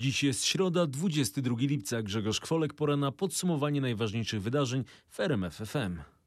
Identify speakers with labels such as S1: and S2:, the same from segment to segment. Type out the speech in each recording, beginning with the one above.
S1: Dziś jest środa, 22 lipca. Grzegorz Kwolek, pora na podsumowanie najważniejszych wydarzeń w RMF FM.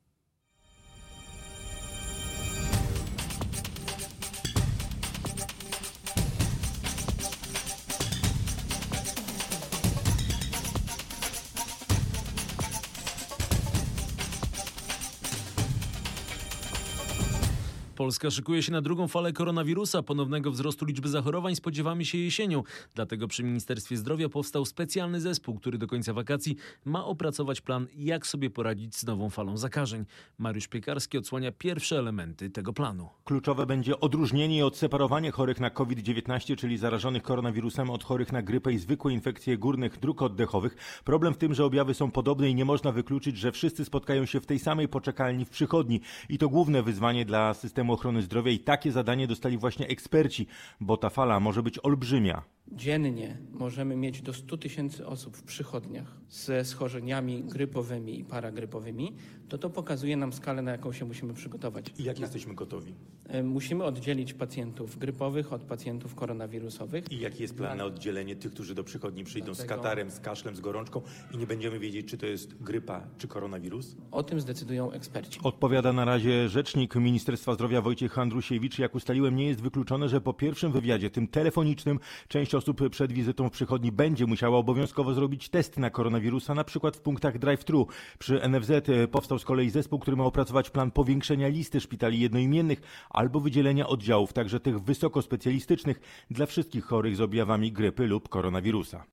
S1: Polska szykuje się na drugą falę koronawirusa. Ponownego wzrostu liczby zachorowań spodziewamy się jesienią. Dlatego przy Ministerstwie Zdrowia powstał specjalny zespół, który do końca wakacji ma opracować plan, jak sobie poradzić z nową falą zakażeń. Mariusz Piekarski odsłania pierwsze elementy tego planu.
S2: Kluczowe będzie odróżnienie i odseparowanie chorych na COVID-19, czyli zarażonych koronawirusem od chorych na grypę i zwykłe infekcje górnych dróg oddechowych. Problem w tym, że objawy są podobne i nie można wykluczyć, że wszyscy spotkają się w tej samej poczekalni w przychodni. I to główne wyzwanie dla systemu ochrony zdrowia i takie zadanie dostali właśnie eksperci, bo ta fala może być olbrzymia.
S3: Dziennie możemy mieć do 100 tysięcy osób w przychodniach ze schorzeniami grypowymi i paragrypowymi, to to pokazuje nam skalę, na jaką się musimy przygotować.
S2: I jak jesteśmy gotowi?
S3: E, Musimy oddzielić pacjentów grypowych od pacjentów koronawirusowych.
S2: I jaki jest plan na oddzielenie tych, którzy do przychodni przyjdą z
S3: Dlatego-
S2: katarem, z kaszlem, z gorączką i nie będziemy wiedzieć, czy to jest grypa, czy koronawirus?
S3: O tym zdecydują eksperci.
S2: Odpowiada na razie rzecznik Ministerstwa Zdrowia Wojciech Andrusiewicz. Jak ustaliłem, nie jest wykluczone, że po pierwszym wywiadzie, tym telefonicznym, część osób przed wizytą w przychodni będzie musiała obowiązkowo zrobić test na koronawirusa, na przykład w punktach drive-thru. Przy NFZ e, powstał z kolei zespół, który ma opracować plan powiększenia listy szpitali jednoimiennych albo wydzielenia oddziałów, także tych wysokospecjalistycznych, dla wszystkich chorych z objawami grypy lub koronawirusa.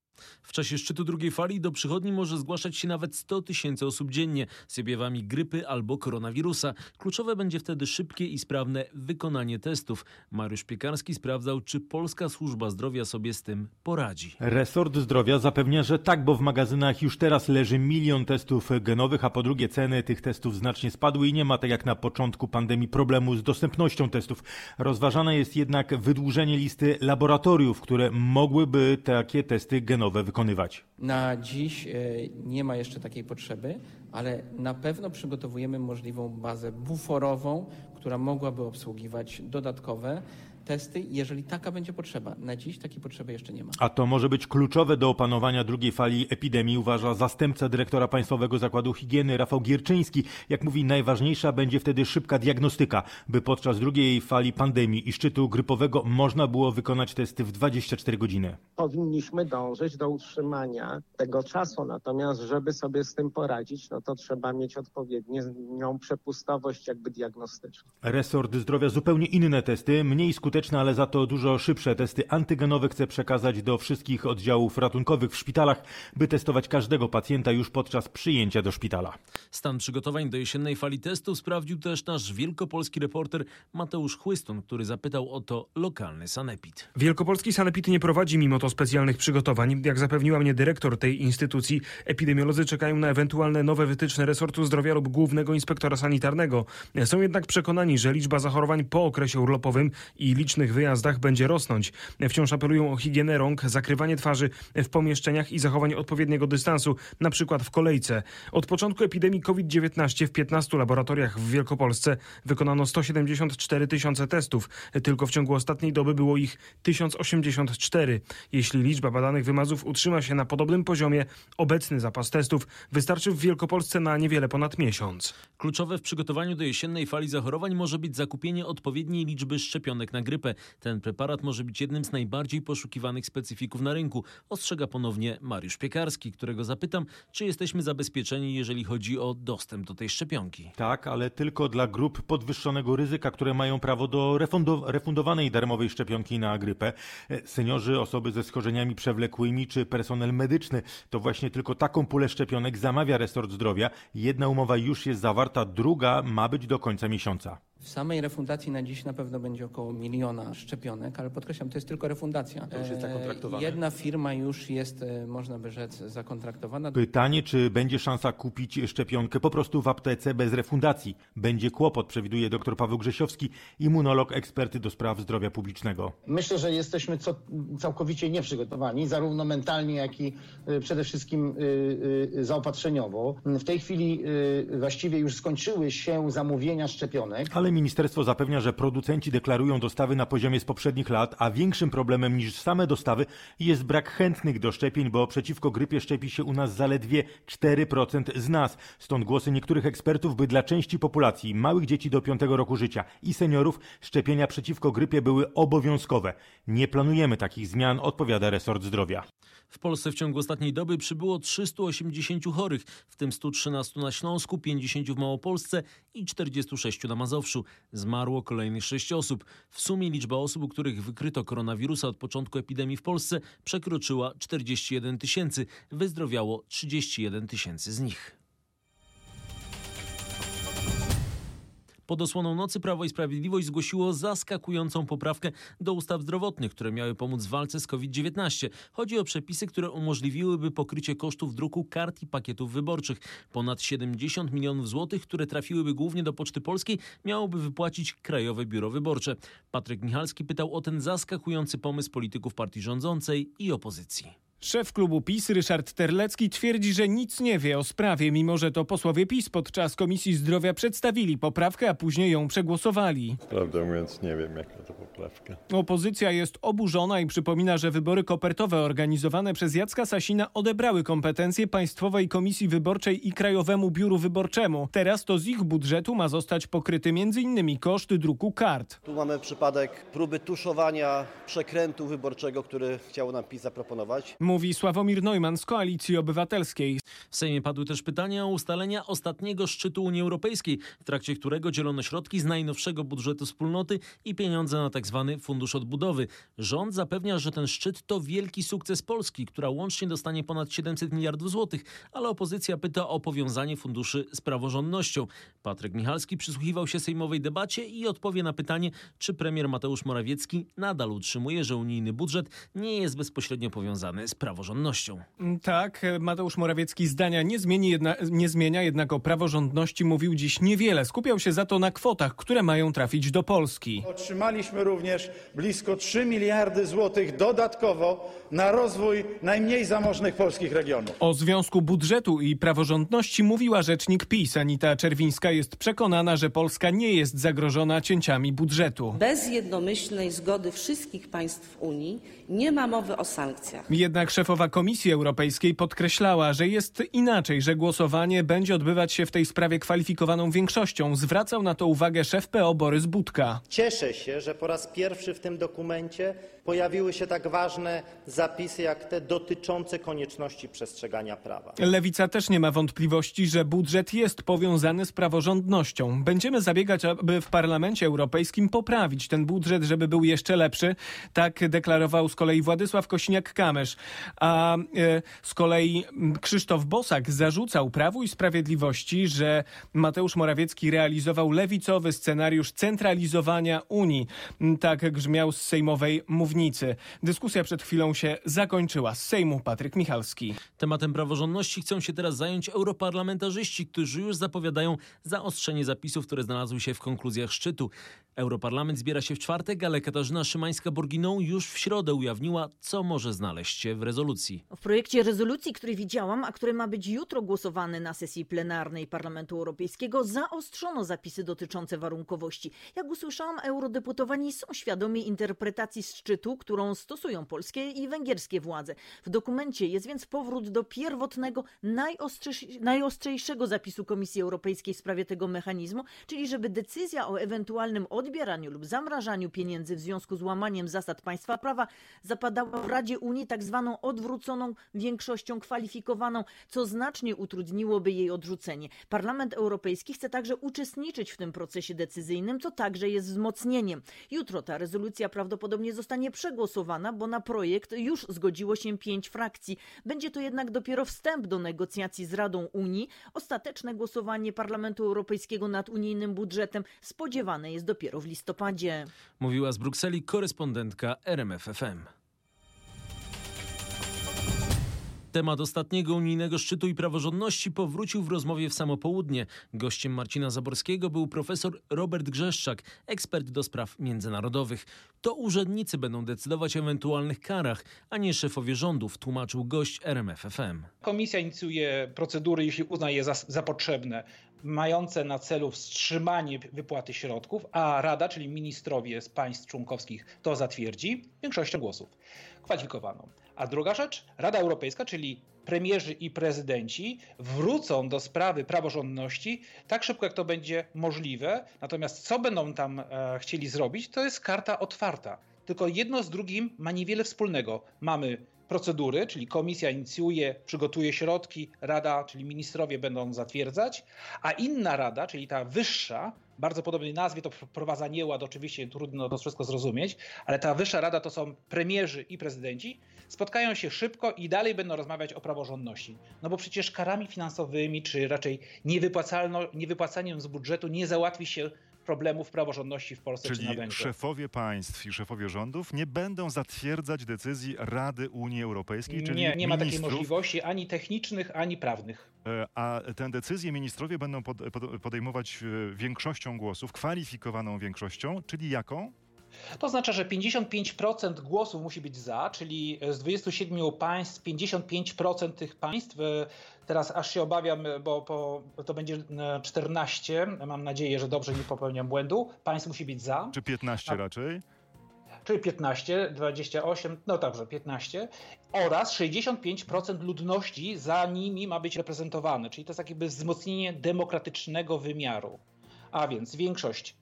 S1: W czasie szczytu drugiej fali do przychodni może zgłaszać się nawet 100 tysięcy osób dziennie z objawami grypy albo koronawirusa. Kluczowe będzie wtedy szybkie i sprawne wykonanie testów. Mariusz Piekarski sprawdzał, czy Polska Służba Zdrowia sobie z tym poradzi.
S2: Resort Zdrowia zapewnia, że tak, bo w magazynach już teraz leży milion testów genowych, a po drugie ceny tych testów znacznie spadły i nie ma tak jak na początku pandemii problemu z dostępnością testów. Rozważane jest jednak wydłużenie listy laboratoriów, które mogłyby takie testy genowe wykonywać.
S3: Na dziś e, nie ma jeszcze takiej potrzeby, ale na pewno przygotowujemy możliwą bazę buforową, która mogłaby obsługiwać dodatkowe testy, jeżeli taka będzie potrzeba. Na dziś takiej potrzeby jeszcze nie ma.
S2: A to może być kluczowe do opanowania drugiej fali epidemii, uważa zastępca dyrektora Państwowego Zakładu Higieny Rafał Gierczyński. Jak mówi, najważniejsza będzie wtedy szybka diagnostyka, by podczas drugiej fali pandemii i szczytu grypowego można było wykonać testy w 24 godziny.
S4: powinniśmy dążyć do utrzymania tego czasu. Natomiast, żeby sobie z tym poradzić, no to trzeba mieć odpowiednią przepustowość jakby diagnostyczną.
S2: Resort Zdrowia zupełnie inne testy, mniej skuteczne, ale za to dużo szybsze testy antygenowe chce przekazać do wszystkich oddziałów ratunkowych w szpitalach, by testować każdego pacjenta już podczas przyjęcia do szpitala.
S1: Stan przygotowań do jesiennej fali testów sprawdził też nasz wielkopolski reporter Mateusz Chłystun, który zapytał o to lokalny sanepid.
S5: Wielkopolski Sanepid nie prowadzi mimo to specjalnych przygotowań. Jak zapewniła mnie dyrektor tej instytucji, epidemiolodzy czekają na ewentualne nowe wytyczne resortu zdrowia lub głównego inspektora sanitarnego. Są jednak przekonani, że liczba zachorowań po okresie urlopowym i licznych wyjazdach będzie rosnąć. Wciąż apelują o higienę rąk, zakrywanie twarzy w pomieszczeniach i zachowanie odpowiedniego dystansu, na przykład w kolejce. Od początku epidemii COVID-19 w 15 laboratoriach w Wielkopolsce wykonano 174 tysiące testów. Tylko w ciągu ostatniej doby było ich 1084. Jeśli liczba badanych wymazów utrzyma się na podobnym poziomie, obecny zapas testów wystarczy w Wielkopolsce na niewiele ponad miesiąc.
S1: Kluczowe w przygotowaniu do jesiennej fali zachorowań może być zakupienie odpowiedniej liczby szczepionek na grypę. Ten preparat może być jednym z najbardziej poszukiwanych specyfików na rynku, ostrzega ponownie Mariusz Piekarski, którego zapytam, czy jesteśmy zabezpieczeni, jeżeli chodzi o dostęp do tej szczepionki.
S2: Tak, ale tylko dla grup podwyższonego ryzyka, które mają prawo do refundo- refundowanej darmowej szczepionki na grypę. E, Seniorzy, osoby ze schorzeniami przewlekłymi czy personel medyczny. To właśnie tylko taką pulę szczepionek zamawia resort zdrowia. Jedna umowa już jest zawarta, druga ma być do końca miesiąca.
S3: W samej refundacji na dziś na pewno będzie około miliona szczepionek, ale podkreślam, to jest tylko refundacja.
S2: To już jest
S3: E,
S2: zakontraktowane.
S3: Jedna firma już jest, e, można by rzec, zakontraktowana.
S2: Pytanie, czy będzie szansa kupić szczepionkę po prostu w aptece bez refundacji? Będzie kłopot, przewiduje dr Paweł Grzesiowski, immunolog, ekspert do spraw zdrowia publicznego.
S6: Myślę, że jesteśmy co, całkowicie nieprzygotowani, zarówno mentalnie, jak i y, przede wszystkim zaopatrzeniowo. W tej chwili właściwie już skończyły się zamówienia szczepionek.
S2: Ale ale ministerstwo zapewnia, że producenci deklarują dostawy na poziomie z poprzednich lat, a większym problemem niż same dostawy jest brak chętnych do szczepień, bo przeciwko grypie szczepi się u nas zaledwie 4% z nas. Stąd głosy niektórych ekspertów, by dla części populacji małych dzieci do 5 roku życia i seniorów szczepienia przeciwko grypie były obowiązkowe. Nie planujemy takich zmian, odpowiada resort zdrowia.
S1: W Polsce w ciągu ostatniej doby przybyło 380 chorych, w tym 113 na Śląsku, 50 w Małopolsce i 46 na Mazowszu. Zmarło kolejnych 6 osób. W sumie liczba osób, u których wykryto koronawirusa od początku epidemii w Polsce przekroczyła 41 tysięcy. Wyzdrowiało 31 tysięcy z nich. Pod osłoną nocy Prawo i Sprawiedliwość zgłosiło zaskakującą poprawkę do ustaw zdrowotnych, które miały pomóc w walce z COVID-19. Chodzi o przepisy, które umożliwiłyby pokrycie kosztów druku kart i pakietów wyborczych. Ponad 70 milionów złotych, które trafiłyby głównie do Poczty Polskiej, miałoby wypłacić Krajowe Biuro Wyborcze. Patryk Michalski pytał o ten zaskakujący pomysł polityków partii rządzącej i opozycji.
S7: Szef klubu PiS Ryszard Terlecki twierdzi, że nic nie wie o sprawie, mimo że to posłowie PiS podczas Komisji Zdrowia przedstawili poprawkę, a później ją przegłosowali.
S8: Prawdę mówiąc nie wiem jaka to poprawka.
S7: Opozycja jest oburzona i przypomina, że wybory kopertowe organizowane przez Jacka Sasina odebrały kompetencje Państwowej Komisji Wyborczej i Krajowemu Biuru Wyborczemu. Teraz to z ich budżetu ma zostać pokryty m.in. koszt druku kart.
S9: Tu mamy przypadek próby tuszowania przekrętu wyborczego, który chciał nam PiS zaproponować.
S7: Mówi Sławomir Neumann z Koalicji Obywatelskiej.
S1: W Sejmie padły też pytania o ustalenia ostatniego szczytu Unii Europejskiej, w trakcie którego dzielono środki z najnowszego budżetu wspólnoty i pieniądze na tzw. Fundusz Odbudowy. Rząd zapewnia, że ten szczyt to wielki sukces Polski, która łącznie dostanie ponad 700 miliardów złotych, ale opozycja pyta o powiązanie funduszy z praworządnością. Patryk Michalski przysłuchiwał się sejmowej debacie i odpowie na pytanie, czy premier Mateusz Morawiecki nadal utrzymuje, że unijny budżet nie jest bezpośrednio powiązany z praworządnością.
S7: Tak, Mateusz Morawiecki zdania nie, zmieni jedna, nie zmienia, jednak o praworządności mówił dziś niewiele. Skupiał się za to na kwotach, które mają trafić do Polski.
S10: Otrzymaliśmy również blisko 3 miliardy złotych dodatkowo na rozwój najmniej zamożnych polskich regionów.
S7: O związku budżetu i praworządności mówiła rzecznik PiS. Anita Czerwińska jest przekonana, że Polska nie jest zagrożona cięciami budżetu.
S11: Bez jednomyślnej zgody wszystkich państw Unii nie ma mowy o sankcjach.
S7: Jednak szefowa Komisji Europejskiej podkreślała, że jest inaczej, że głosowanie będzie odbywać się w tej sprawie kwalifikowaną większością. Zwracał na to uwagę szef PO Borys Budka.
S12: Cieszę się, że po raz pierwszy w tym dokumencie pojawiły się tak ważne zapisy jak te dotyczące konieczności przestrzegania prawa.
S7: Lewica też nie ma wątpliwości, że budżet jest powiązany z praworządnością. Będziemy zabiegać, aby w Parlamencie Europejskim poprawić ten budżet, żeby był jeszcze lepszy. Tak deklarował z kolei Władysław Kosiniak-Kamysz. A e, z kolei Krzysztof Bosak zarzucał Prawu i Sprawiedliwości, że Mateusz Morawiecki realizował lewicowy scenariusz centralizowania Unii. Tak grzmiał z sejmowej mównicy. Dyskusja przed chwilą się zakończyła. Z Sejmu Patryk Michalski.
S1: Tematem praworządności chcą się teraz zająć europarlamentarzyści, którzy już zapowiadają zaostrzenie zapisów, które znalazły się w konkluzjach szczytu. Europarlament zbiera się w czwartek, ale Katarzyna Szymańska-Borginą już w środę ujawniła, co może znaleźć się w rezolucji.
S13: W projekcie rezolucji, który widziałam, a który ma być jutro głosowany na sesji plenarnej Parlamentu Europejskiego, zaostrzono zapisy dotyczące warunkowości. Jak usłyszałam, eurodeputowani są świadomi interpretacji szczytu, którą stosują polskie i węgierskie władze. W dokumencie jest więc powrót do pierwotnego, najostrzejszego zapisu Komisji Europejskiej w sprawie tego mechanizmu, czyli żeby decyzja o ewentualnym odbieraniu lub zamrażaniu pieniędzy w związku z łamaniem zasad państwa prawa zapadała w Radzie Unii tak zwaną odwróconą większością kwalifikowaną, co znacznie utrudniłoby jej odrzucenie. Parlament Europejski chce także uczestniczyć w tym procesie decyzyjnym, co także jest wzmocnieniem. Jutro ta rezolucja prawdopodobnie zostanie przegłosowana, bo na projekt już zgodziło się pięć frakcji. Będzie to jednak dopiero wstęp do negocjacji z Radą Unii. Ostateczne głosowanie Parlamentu Europejskiego nad unijnym budżetem spodziewane jest dopiero w listopadzie.
S1: Mówiła z Brukseli korespondentka RMFFM. Temat ostatniego unijnego szczytu i praworządności powrócił w rozmowie w samo południe. Gościem Marcina Zaborskiego był profesor Robert Grzeszczak, ekspert do spraw międzynarodowych. To urzędnicy będą decydować o ewentualnych karach, a nie szefowie rządów, tłumaczył gość RMFFM.
S14: Komisja inicjuje procedury, jeśli uzna je za, za potrzebne. Mające na celu wstrzymanie wypłaty środków, a Rada, czyli ministrowie z państw członkowskich to zatwierdzi większością głosów kwalifikowaną. A druga rzecz, Rada Europejska, czyli premierzy i prezydenci wrócą do sprawy praworządności tak szybko, jak to będzie możliwe. Natomiast co będą tam e, chcieli zrobić, to jest karta otwarta. Tylko jedno z drugim ma niewiele wspólnego. Mamy procedury, czyli komisja inicjuje, przygotuje środki, rada, czyli ministrowie będą zatwierdzać, a inna rada, czyli ta wyższa, bardzo podobnej nazwie, to wprowadza nieład, oczywiście trudno to wszystko zrozumieć, ale ta wyższa rada to są premierzy i prezydenci, spotkają się szybko i dalej będą rozmawiać o praworządności. No bo przecież karami finansowymi, czy raczej niewypłacaniem z budżetu nie załatwi się problemów praworządności w Polsce
S15: Czyli
S14: czy na Węgrzech.
S15: szefowie państw i szefowie rządów nie będą zatwierdzać decyzji Rady Unii Europejskiej, czyli
S14: Nie, nie ma takiej możliwości ani technicznych, ani prawnych.
S15: e, A tę decyzję ministrowie będą pod, pod, podejmować e, większością głosów, kwalifikowaną większością, czyli jaką?
S14: To oznacza, że 55% głosów musi być za, czyli z 27 państw 55% tych państw, e, teraz aż się obawiam, bo, bo to będzie e, 14, mam nadzieję, że dobrze nie popełniam błędu, państw musi być za.
S15: Czy 15 raczej?
S14: Czyli 15, 28, no dobrze, 15 oraz 65% ludności za nimi ma być reprezentowane, czyli to jest jakby wzmocnienie demokratycznego wymiaru. A więc większość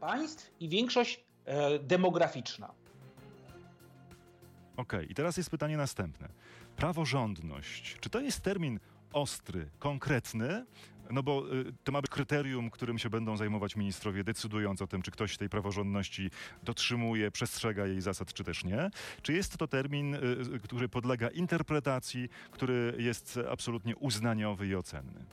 S14: państw i większość e, demograficzna.
S15: Okej, i teraz jest pytanie następne. Praworządność. Czy to jest termin ostry, konkretny? No bo y, to ma być kryterium, którym się będą zajmować ministrowie, decydując o tym, czy ktoś tej praworządności dotrzymuje, przestrzega jej zasad, czy też nie. Czy jest to termin, y, y, który podlega interpretacji, który jest absolutnie uznaniowy i ocenny?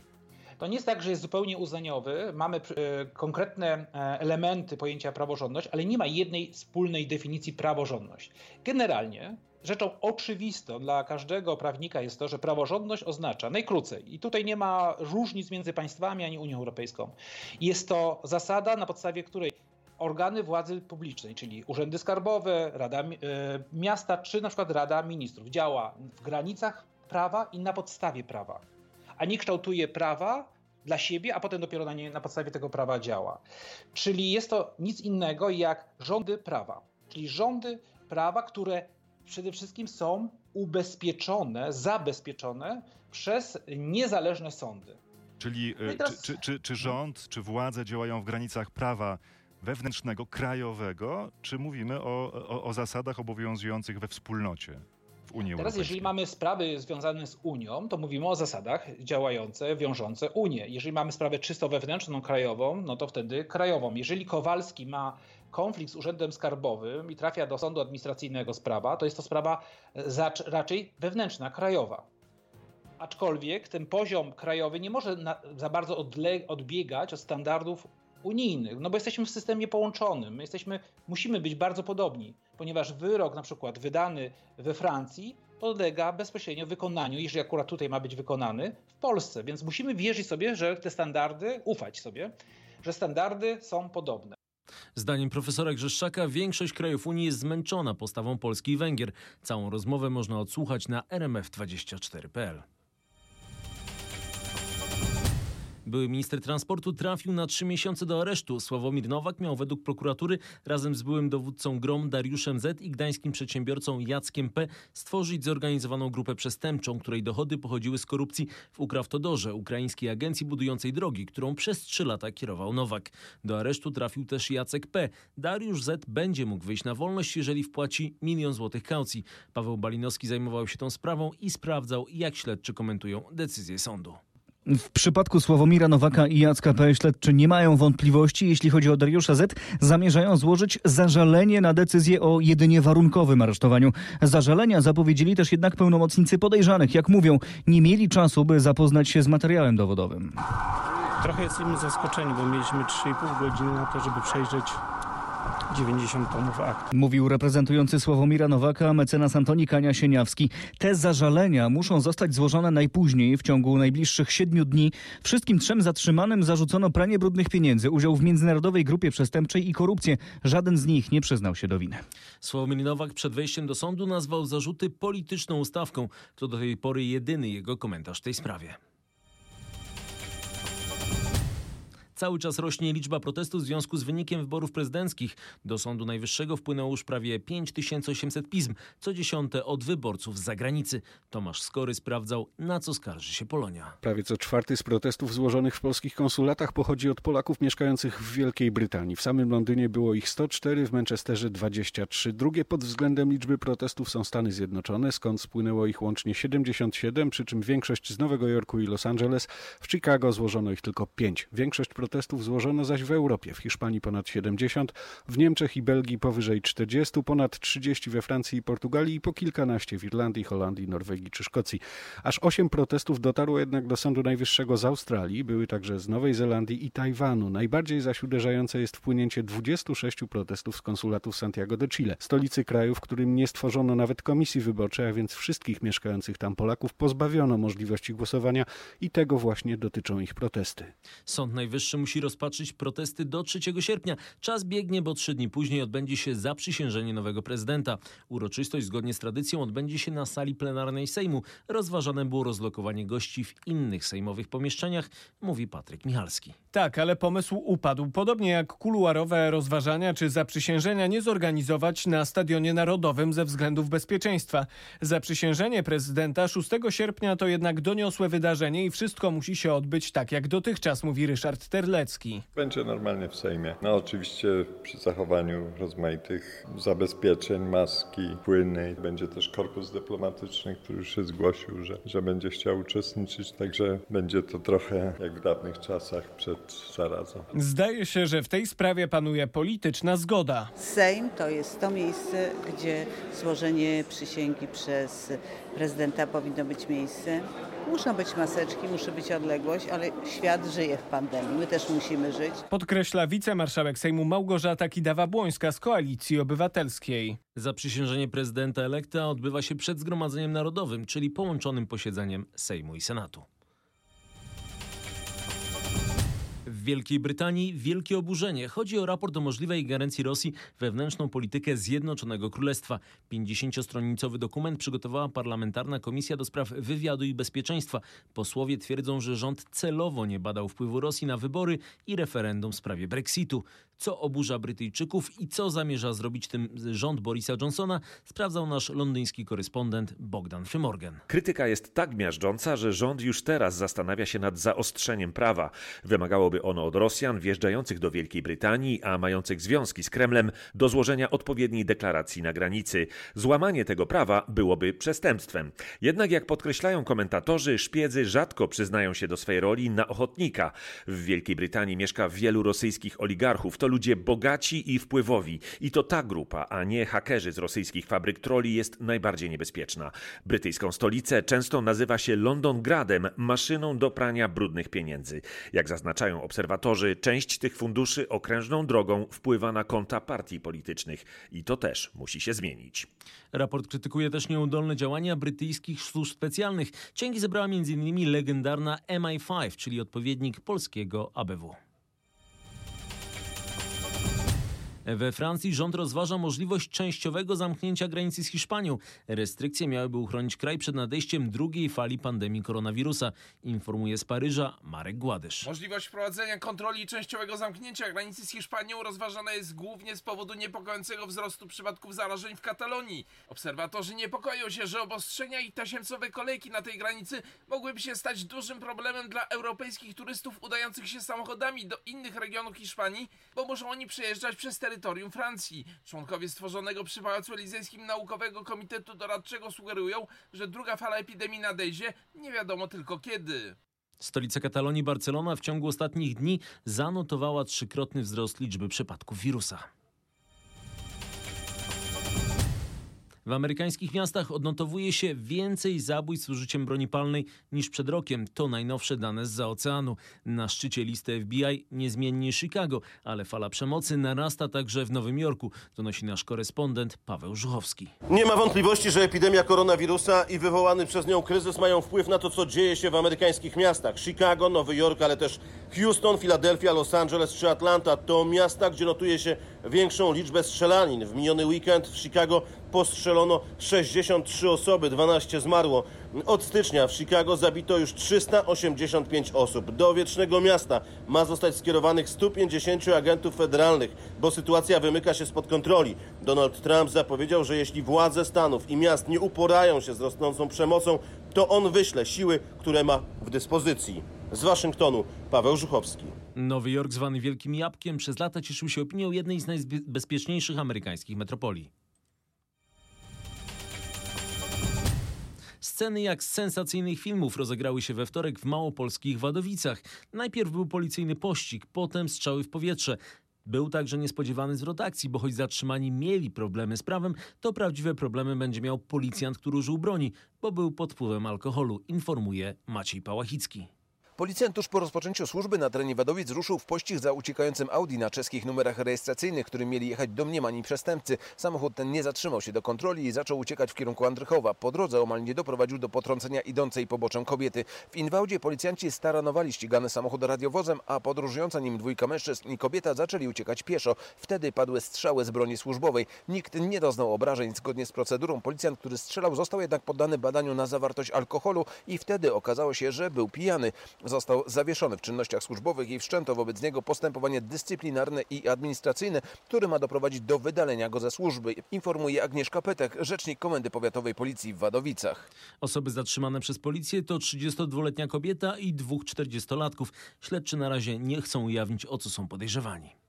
S14: To nie jest tak, że jest zupełnie uznaniowy. Mamy e, konkretne e, elementy pojęcia praworządność, ale nie ma jednej wspólnej definicji praworządność. Generalnie rzeczą oczywistą dla każdego prawnika jest to, że praworządność oznacza najkrócej, i tutaj nie ma różnic między państwami ani Unią Europejską. Jest to zasada, na podstawie której organy władzy publicznej, czyli urzędy skarbowe, Rada e, Miasta czy na przykład Rada Ministrów, działa w granicach prawa i na podstawie prawa a nie kształtuje prawa dla siebie, a potem dopiero na, nie, na podstawie tego prawa działa. Czyli jest to nic innego jak rządy prawa, czyli rządy prawa, które przede wszystkim są ubezpieczone, zabezpieczone przez niezależne sądy.
S15: Czyli
S14: No
S15: y,
S14: teraz-
S15: czy, czy, czy, czy rząd, czy władze działają w granicach prawa wewnętrznego, krajowego, czy mówimy o, o, o zasadach obowiązujących we wspólnocie w Unii
S14: Teraz, jeżeli mamy sprawy związane z Unią, to mówimy o zasadach działające, wiążące Unię. Jeżeli mamy sprawę czysto wewnętrzną, krajową, no to wtedy krajową. Jeżeli Kowalski ma konflikt z Urzędem Skarbowym i trafia do sądu administracyjnego sprawa, to jest to sprawa raczej wewnętrzna, krajowa. Aczkolwiek ten poziom krajowy nie może na, za bardzo odbiegać od standardów unijnych, no bo jesteśmy w systemie połączonym. My jesteśmy, musimy być bardzo podobni, ponieważ wyrok na przykład wydany we Francji podlega bezpośrednio wykonaniu, jeżeli akurat tutaj ma być wykonany, w Polsce. Więc musimy wierzyć sobie, że te standardy, ufać sobie, że standardy są podobne.
S1: Zdaniem profesora Grzeszczaka większość krajów Unii jest zmęczona postawą Polski i Węgier. Całą rozmowę można odsłuchać na rmf24.pl. Były minister transportu trafił na trzy miesiące do aresztu. Sławomir Nowak miał według prokuratury razem z byłym dowódcą GROM Dariuszem Z i gdańskim przedsiębiorcą Jackiem P. stworzyć zorganizowaną grupę przestępczą, której dochody pochodziły z korupcji w Ukrawtodorze, ukraińskiej agencji budującej drogi, którą przez trzy lata kierował Nowak. Do aresztu trafił też Jacek P. Dariusz Z będzie mógł wyjść na wolność, jeżeli wpłaci milion złotych kaucji. Paweł Balinowski zajmował się tą sprawą i sprawdzał, jak śledczy komentują decyzję sądu.
S16: W przypadku Sławomira Nowaka i Jacka P. śledczy nie mają wątpliwości. Jeśli chodzi o Dariusza Z., zamierzają złożyć zażalenie na decyzję o jedynie warunkowym aresztowaniu. Zażalenia zapowiedzieli też jednak pełnomocnicy podejrzanych. Jak mówią, nie mieli czasu, by zapoznać się z materiałem dowodowym.
S17: Trochę jesteśmy zaskoczeni, bo mieliśmy 3,5 godziny na to, żeby przejrzeć 90 tomów akt.
S16: Mówił reprezentujący Sławomira Nowaka mecenas Antoni Kania-Sieniawski. Te zażalenia muszą zostać złożone najpóźniej w ciągu najbliższych siedmiu dni. Wszystkim trzem zatrzymanym zarzucono pranie brudnych pieniędzy, udział w międzynarodowej grupie przestępczej i korupcję. Żaden z nich nie przyznał się do winy.
S1: Sławomir Nowak przed wejściem do sądu nazwał zarzuty polityczną ustawką. To do tej pory jedyny jego komentarz w tej sprawie. Cały czas rośnie liczba protestów w związku z wynikiem wyborów prezydenckich. Do Sądu Najwyższego wpłynęło już prawie 5800 pism, co dziesiąte od wyborców z zagranicy. Tomasz Skory sprawdzał, na co skarży się Polonia.
S18: Prawie co czwarty z protestów złożonych w polskich konsulatach pochodzi od Polaków mieszkających w Wielkiej Brytanii. W samym Londynie było ich 104, w Manchesterze 23. Drugie pod względem liczby protestów są Stany Zjednoczone, skąd spłynęło ich łącznie 77, przy czym większość z Nowego Jorku i Los Angeles. W Chicago złożono ich tylko 5. Większość protestów złożono zaś w Europie. W Hiszpanii ponad 70, w Niemczech i Belgii powyżej 40, ponad 30 we Francji i Portugalii i po kilkanaście w Irlandii, Holandii, Norwegii czy Szkocji. Aż 8 protestów dotarło jednak do Sądu Najwyższego z Australii, były także z Nowej Zelandii i Tajwanu. Najbardziej zaś uderzające jest wpłynięcie 26 protestów z konsulatów Santiago de Chile, stolicy kraju, w którym nie stworzono nawet komisji wyborczej, a więc wszystkich mieszkających tam Polaków pozbawiono możliwości głosowania i tego właśnie dotyczą ich protesty.
S1: Sąd Najwyższy musi rozpatrzyć protesty do 3 sierpnia. Czas biegnie, bo trzy dni później odbędzie się zaprzysiężenie nowego prezydenta. Uroczystość zgodnie z tradycją odbędzie się na sali plenarnej Sejmu. Rozważane było rozlokowanie gości w innych sejmowych pomieszczeniach, mówi Patryk Michalski.
S7: Tak, ale pomysł upadł. Podobnie jak kuluarowe rozważania czy zaprzysiężenia nie zorganizować na Stadionie Narodowym ze względów bezpieczeństwa. Zaprzysiężenie prezydenta 6 sierpnia to jednak doniosłe wydarzenie i wszystko musi się odbyć tak jak dotychczas, mówi Ryszard Terlecki.
S8: Będzie normalnie w Sejmie. No oczywiście przy zachowaniu rozmaitych zabezpieczeń, maski, płyny. Będzie też korpus dyplomatyczny, który już się zgłosił, że, że będzie chciał uczestniczyć, także będzie to trochę jak w dawnych czasach przed zarazą.
S7: Zdaje się, że w tej sprawie panuje polityczna zgoda.
S19: Sejm to jest to miejsce, gdzie złożenie przysięgi przez prezydenta powinno być miejsce. Muszą być maseczki, musi być odległość, ale świat żyje w pandemii. My też musimy żyć.
S7: Podkreśla wicemarszałek Sejmu Małgorzata Kidawa-Błońska z Koalicji Obywatelskiej.
S1: Zaprzysiężenie prezydenta elekta odbywa się przed Zgromadzeniem Narodowym, czyli połączonym posiedzeniem Sejmu i Senatu. W Wielkiej Brytanii wielkie oburzenie. Chodzi o raport o możliwej ingerencji Rosji wewnętrzną politykę Zjednoczonego Królestwa. 50-stronicowy dokument przygotowała parlamentarna komisja do spraw wywiadu i bezpieczeństwa. Posłowie twierdzą, że rząd celowo nie badał wpływu Rosji na wybory i referendum w sprawie Brexitu. Co oburza Brytyjczyków i co zamierza zrobić tym rząd Borisa Johnsona, sprawdzał nasz londyński korespondent Bogdan Frymorgan.
S20: Krytyka jest tak miażdżąca, że rząd już teraz zastanawia się nad zaostrzeniem prawa. Wymagałoby ono od Rosjan wjeżdżających do Wielkiej Brytanii, a mających związki z Kremlem, do złożenia odpowiedniej deklaracji na granicy. Złamanie tego prawa byłoby przestępstwem. Jednak jak podkreślają komentatorzy, szpiedzy rzadko przyznają się do swej roli na ochotnika. W Wielkiej Brytanii mieszka wielu rosyjskich oligarchów. To ludzie bogaci i wpływowi. I to ta grupa, a nie hakerzy z rosyjskich fabryk troli jest najbardziej niebezpieczna. Brytyjską stolicę często nazywa się Londongradem, maszyną do prania brudnych pieniędzy. Jak zaznaczają obserwatorzy, część tych funduszy okrężną drogą wpływa na konta partii politycznych. I to też musi się zmienić.
S1: Raport krytykuje też nieudolne działania brytyjskich służb specjalnych. Cięgi zebrała m.in. legendarna MI5, czyli odpowiednik polskiego ABW. We Francji rząd rozważa możliwość częściowego zamknięcia granicy z Hiszpanią. Restrykcje miałyby uchronić kraj przed nadejściem drugiej fali pandemii koronawirusa, informuje z Paryża Marek Gładysz.
S21: Możliwość wprowadzenia kontroli i częściowego zamknięcia granicy z Hiszpanią rozważana jest głównie z powodu niepokojącego wzrostu przypadków zarażeń w Katalonii. Obserwatorzy niepokoją się, że obostrzenia i tasiemcowe kolejki na tej granicy mogłyby się stać dużym problemem dla europejskich turystów udających się samochodami do innych regionów Hiszpanii, bo muszą oni przejeżdżać przez terytorium Francji. Członkowie stworzonego przy Pałacu Elizejskim Naukowego Komitetu Doradczego sugerują, że druga fala epidemii nadejdzie, nie wiadomo tylko kiedy.
S1: Stolica Katalonii Barcelona w ciągu ostatnich dni zanotowała trzykrotny wzrost liczby przypadków wirusa. W amerykańskich miastach odnotowuje się więcej zabójstw z użyciem broni palnej niż przed rokiem. To najnowsze dane z oceanu. Na szczycie listy FBI niezmiennie Chicago, ale fala przemocy narasta także w Nowym Jorku, donosi nasz korespondent Paweł Żuchowski.
S22: Nie ma wątpliwości, że epidemia koronawirusa i wywołany przez nią kryzys mają wpływ na to, co dzieje się w amerykańskich miastach. Chicago, Nowy Jork, ale też Houston, Philadelphia, Los Angeles czy Atlanta to miasta, gdzie notuje się większą liczbę strzelanin. W miniony weekend w Chicago postrzelono 63 osoby, 12 zmarło. Od stycznia w Chicago zabito już 385 osób. Do Wiecznego Miasta ma zostać skierowanych 150 agentów federalnych, bo sytuacja wymyka się spod kontroli. Donald Trump zapowiedział, że jeśli władze stanów i miast nie uporają się z rosnącą przemocą, to on wyśle siły, które ma w dyspozycji. Z Waszyngtonu Paweł Żuchowski.
S1: Nowy Jork, zwany Wielkim Jabłkiem, przez lata cieszył się opinią jednej z najbezpieczniejszych amerykańskich metropolii. Sceny jak z sensacyjnych filmów rozegrały się we wtorek w małopolskich Wadowicach. Najpierw był policyjny pościg, potem strzały w powietrze. Był także niespodziewany zwrot akcji, bo choć zatrzymani mieli problemy z prawem, to prawdziwe problemy będzie miał policjant, który użył broni, bo był pod wpływem alkoholu, informuje Maciej Pałachicki.
S23: Policjant tuż po rozpoczęciu służby na terenie Wadowic ruszył w pościg za uciekającym Audi na czeskich numerach rejestracyjnych, którym mieli jechać domniemani przestępcy. Samochód ten nie zatrzymał się do kontroli i zaczął uciekać w kierunku Andrychowa. Po drodze omal nie doprowadził do potrącenia idącej poboczem kobiety. W Inwałdzie policjanci staranowali ścigany samochód radiowozem, a podróżująca nim dwójka mężczyzn i kobieta zaczęli uciekać pieszo. Wtedy padły strzały z broni służbowej. Nikt nie doznał obrażeń. Zgodnie z procedurą policjant, który strzelał, został jednak poddany badaniu na zawartość alkoholu i wtedy okazało się, że był pijany. Został zawieszony w czynnościach służbowych i wszczęto wobec niego postępowanie dyscyplinarne i administracyjne, które ma doprowadzić do wydalenia go ze służby, informuje Agnieszka Petek, rzecznik Komendy Powiatowej Policji w Wadowicach.
S1: Osoby zatrzymane przez policję to 32-letnia kobieta i dwóch 40-latków. Śledczy na razie nie chcą ujawnić, o co są podejrzewani.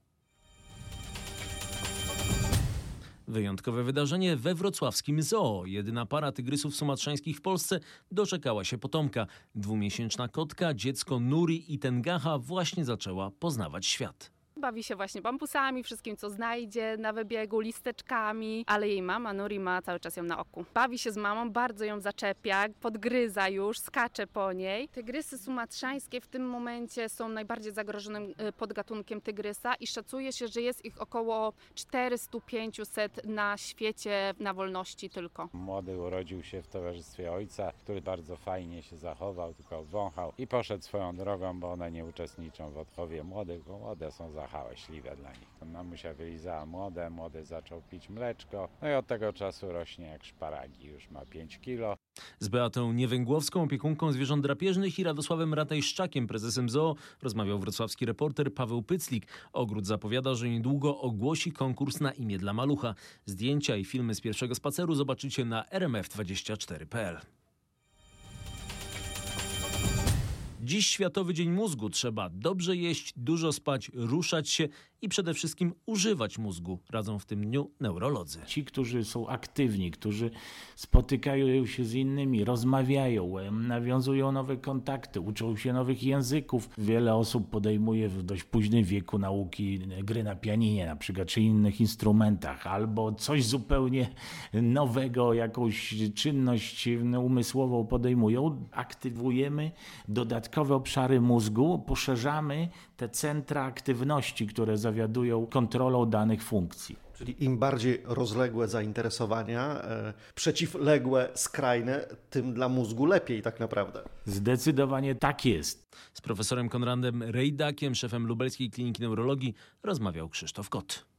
S1: Wyjątkowe wydarzenie we wrocławskim zoo. Jedyna para tygrysów sumatrzańskich w Polsce doczekała się potomka. Dwumiesięczna kotka, dziecko Nuri i Tengaha właśnie zaczęła poznawać świat.
S24: Bawi się właśnie bambusami, wszystkim co znajdzie na wybiegu, listeczkami, ale jej mama Nuri ma cały czas ją na oku. Bawi się z mamą, bardzo ją zaczepia, podgryza już, skacze po niej. Tygrysy sumatrzańskie w tym momencie są najbardziej zagrożonym y, podgatunkiem tygrysa i szacuje się, że jest ich około 400-500 na świecie na wolności tylko.
S25: Młody urodził się w towarzystwie ojca, który bardzo fajnie się zachował, tylko wąchał i poszedł swoją drogą, bo one nie uczestniczą w odchowie młodych, bo młode są za hałaśliwe dla nich. Mamusia wylizała młode, młody zaczął pić mleczko, no i od tego czasu rośnie jak szparagi, już ma 5 kilo.
S1: Z Beatą Niewęgłowską, opiekunką zwierząt drapieżnych i Radosławem Ratajszczakiem, prezesem ZOO, rozmawiał wrocławski reporter Paweł Pyclik. Ogród zapowiada, że niedługo ogłosi konkurs na imię dla malucha. Zdjęcia i filmy z pierwszego spaceru zobaczycie na rmf24.pl. Dziś Światowy Dzień Mózgu. Trzeba dobrze jeść, dużo spać, ruszać się i przede wszystkim używać mózgu. Radzą w tym dniu neurolodzy.
S26: Ci, którzy są aktywni, którzy spotykają się z innymi, rozmawiają, nawiązują nowe kontakty, uczą się nowych języków. Wiele osób podejmuje w dość późnym wieku nauki gry na pianinie na przykład, czy innych instrumentach, albo coś zupełnie nowego, jakąś czynność umysłową podejmują. Aktywujemy dodatkowe obszary mózgu, poszerzamy te centra aktywności, które zawiadują kontrolą danych funkcji.
S27: Czyli im bardziej rozległe zainteresowania, e, przeciwległe, skrajne, tym dla mózgu lepiej tak naprawdę.
S26: Zdecydowanie tak jest.
S1: Z profesorem Konradem Rejdakiem, szefem Lubelskiej Kliniki Neurologii, rozmawiał Krzysztof Kot.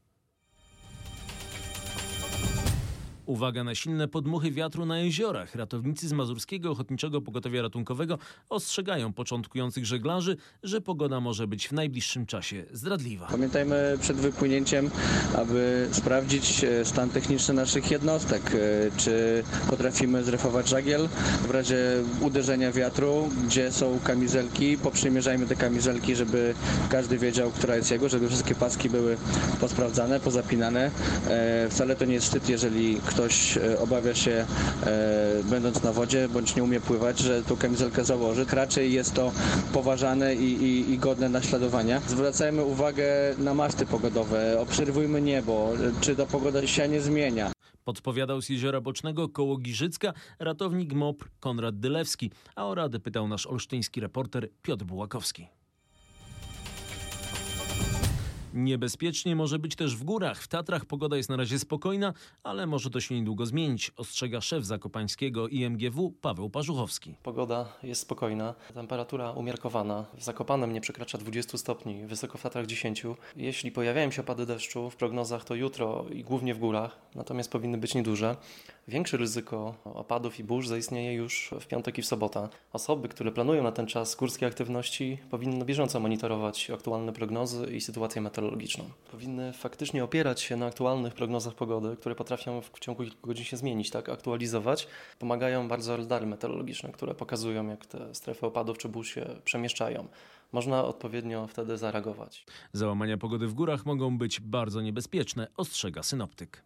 S1: Uwaga na silne podmuchy wiatru na jeziorach. Ratownicy z Mazurskiego Ochotniczego Pogotowia Ratunkowego ostrzegają początkujących żeglarzy, że pogoda może być w najbliższym czasie zdradliwa.
S28: Pamiętajmy przed wypłynięciem, aby sprawdzić e, stan techniczny naszych jednostek. E, czy potrafimy zrefować żagiel w razie uderzenia wiatru, gdzie są kamizelki. Poprzymierzajmy te kamizelki, żeby każdy wiedział, która jest jego, żeby wszystkie paski były posprawdzane, pozapinane. E, wcale to nie jest wstyd, jeżeli ktoś e, obawia się, e, będąc na wodzie, bądź nie umie pływać, że tą kamizelkę założy. Raczej jest to poważane i, i, i godne naśladowania. Zwracajmy uwagę na maszty pogodowe, obserwujmy niebo, czy ta pogoda się nie zmienia.
S1: Podpowiadał z jeziora Bocznego koło Giżycka ratownik MOP Konrad Dylewski, a o radę pytał nasz olsztyński reporter Piotr Bułakowski. Niebezpiecznie może być też w górach. W Tatrach pogoda jest na razie spokojna, ale może to się niedługo zmienić, ostrzega szef Zakopańskiego IMGW Paweł Parzuchowski.
S29: Pogoda jest spokojna, temperatura umiarkowana. W Zakopanem nie przekracza 20 stopni, wysoko w Tatrach 10. Jeśli pojawiają się opady deszczu, w prognozach to jutro i głównie w górach, natomiast powinny być nieduże. Większe ryzyko opadów i burz zaistnieje już w piątek i w sobotę. Osoby, które planują na ten czas górskie aktywności, powinny bieżąco monitorować aktualne prognozy i sytuację meteorologiczną. Powinny faktycznie opierać się na aktualnych prognozach pogody, które potrafią w ciągu kilku godzin się zmienić, tak, aktualizować. Pomagają bardzo radary meteorologiczne, które pokazują, jak te strefy opadów czy burz się przemieszczają można odpowiednio wtedy zareagować.
S1: Załamania pogody w górach mogą być bardzo niebezpieczne, ostrzega synoptyk.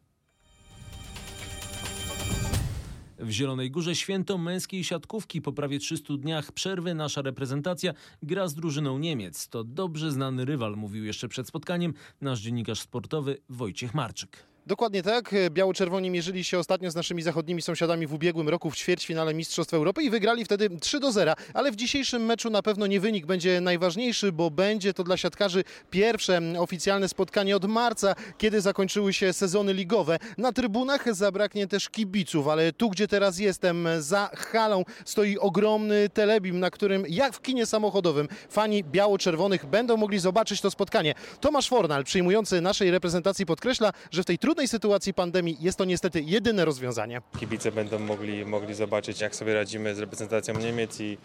S1: W Zielonej Górze święto męskiej siatkówki. Po prawie 300 dniach przerwy nasza reprezentacja gra z drużyną Niemiec. To dobrze znany rywal, mówił jeszcze przed spotkaniem nasz dziennikarz sportowy Wojciech Marczyk.
S30: Dokładnie tak. Biało-czerwoni mierzyli się ostatnio z naszymi zachodnimi sąsiadami w ubiegłym roku w ćwierćfinale Mistrzostw Europy i wygrali wtedy 3 do 0. Ale w dzisiejszym meczu na pewno nie wynik będzie najważniejszy, bo będzie to dla siatkarzy pierwsze oficjalne spotkanie od marca, kiedy zakończyły się sezony ligowe. Na trybunach zabraknie też kibiców, ale tu, gdzie teraz jestem, za halą stoi ogromny telebim, na którym jak w kinie samochodowym fani biało-czerwonych będą mogli zobaczyć to spotkanie. Tomasz Fornal, przyjmujący naszej reprezentacji, podkreśla, że w tej trudnej trudnej sytuacji pandemii jest to niestety jedyne rozwiązanie.
S31: Kibice będą mogli, mogli zobaczyć, jak sobie radzimy z reprezentacją Niemiec i,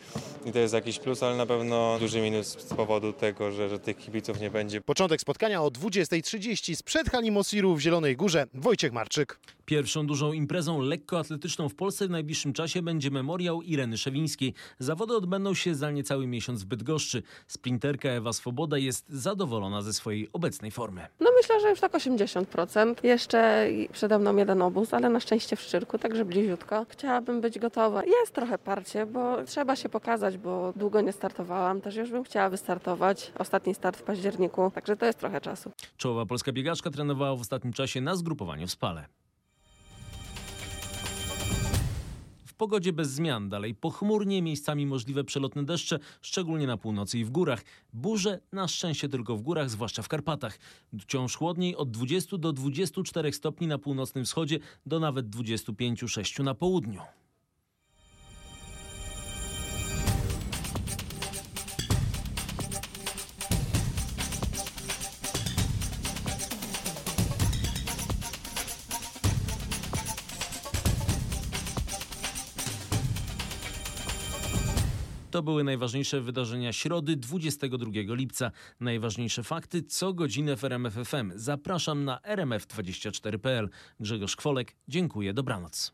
S31: i to jest jakiś plus, ale na pewno duży minus z powodu tego, że, że tych kibiców nie będzie.
S30: Początek spotkania o 20.30 sprzed hali Mosiru w Zielonej Górze. Wojciech Marczyk.
S1: Pierwszą dużą imprezą lekkoatletyczną w Polsce w najbliższym czasie będzie memoriał Ireny Szewińskiej. Zawody odbędą się za niecały miesiąc w Bydgoszczy. Sprinterka Ewa Swoboda jest zadowolona ze swojej obecnej formy.
S32: No myślę, że już tak 80%. Jeszcze przede mną jeden obóz, ale na szczęście w Szczyrku, także bliziutko. Chciałabym być gotowa. Jest trochę parcie, bo trzeba się pokazać, bo długo nie startowałam. Też już bym chciała wystartować. Ostatni start w październiku, także to jest trochę czasu.
S1: Czołowa polska biegaczka trenowała w ostatnim czasie na zgrupowaniu w Spale. Pogodzie bez zmian, dalej pochmurnie, miejscami możliwe przelotne deszcze, szczególnie na północy i w górach. Burze na szczęście tylko w górach, zwłaszcza w Karpatach. Wciąż chłodniej od 20 do 24 stopni na północnym wschodzie, do nawet 25-6 na południu. To były najważniejsze wydarzenia środy 22 lipca. Najważniejsze fakty co godzinę w RMF FM. Zapraszam na rmf24.pl. Grzegorz Kwolek, dziękuję, dobranoc.